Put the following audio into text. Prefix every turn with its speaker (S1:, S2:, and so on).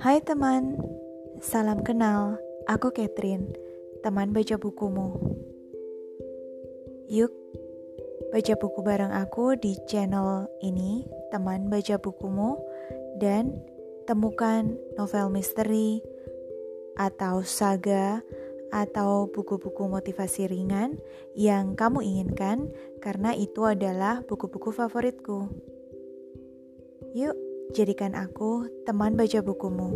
S1: Hai teman, salam kenal. Aku Catherine, teman baca bukumu. Yuk, baca buku bareng aku di channel ini, teman baca bukumu, dan temukan novel misteri atau saga atau buku-buku motivasi ringan yang kamu inginkan, karena itu adalah buku-buku favoritku. Yuk, jadikan aku teman baca bukumu.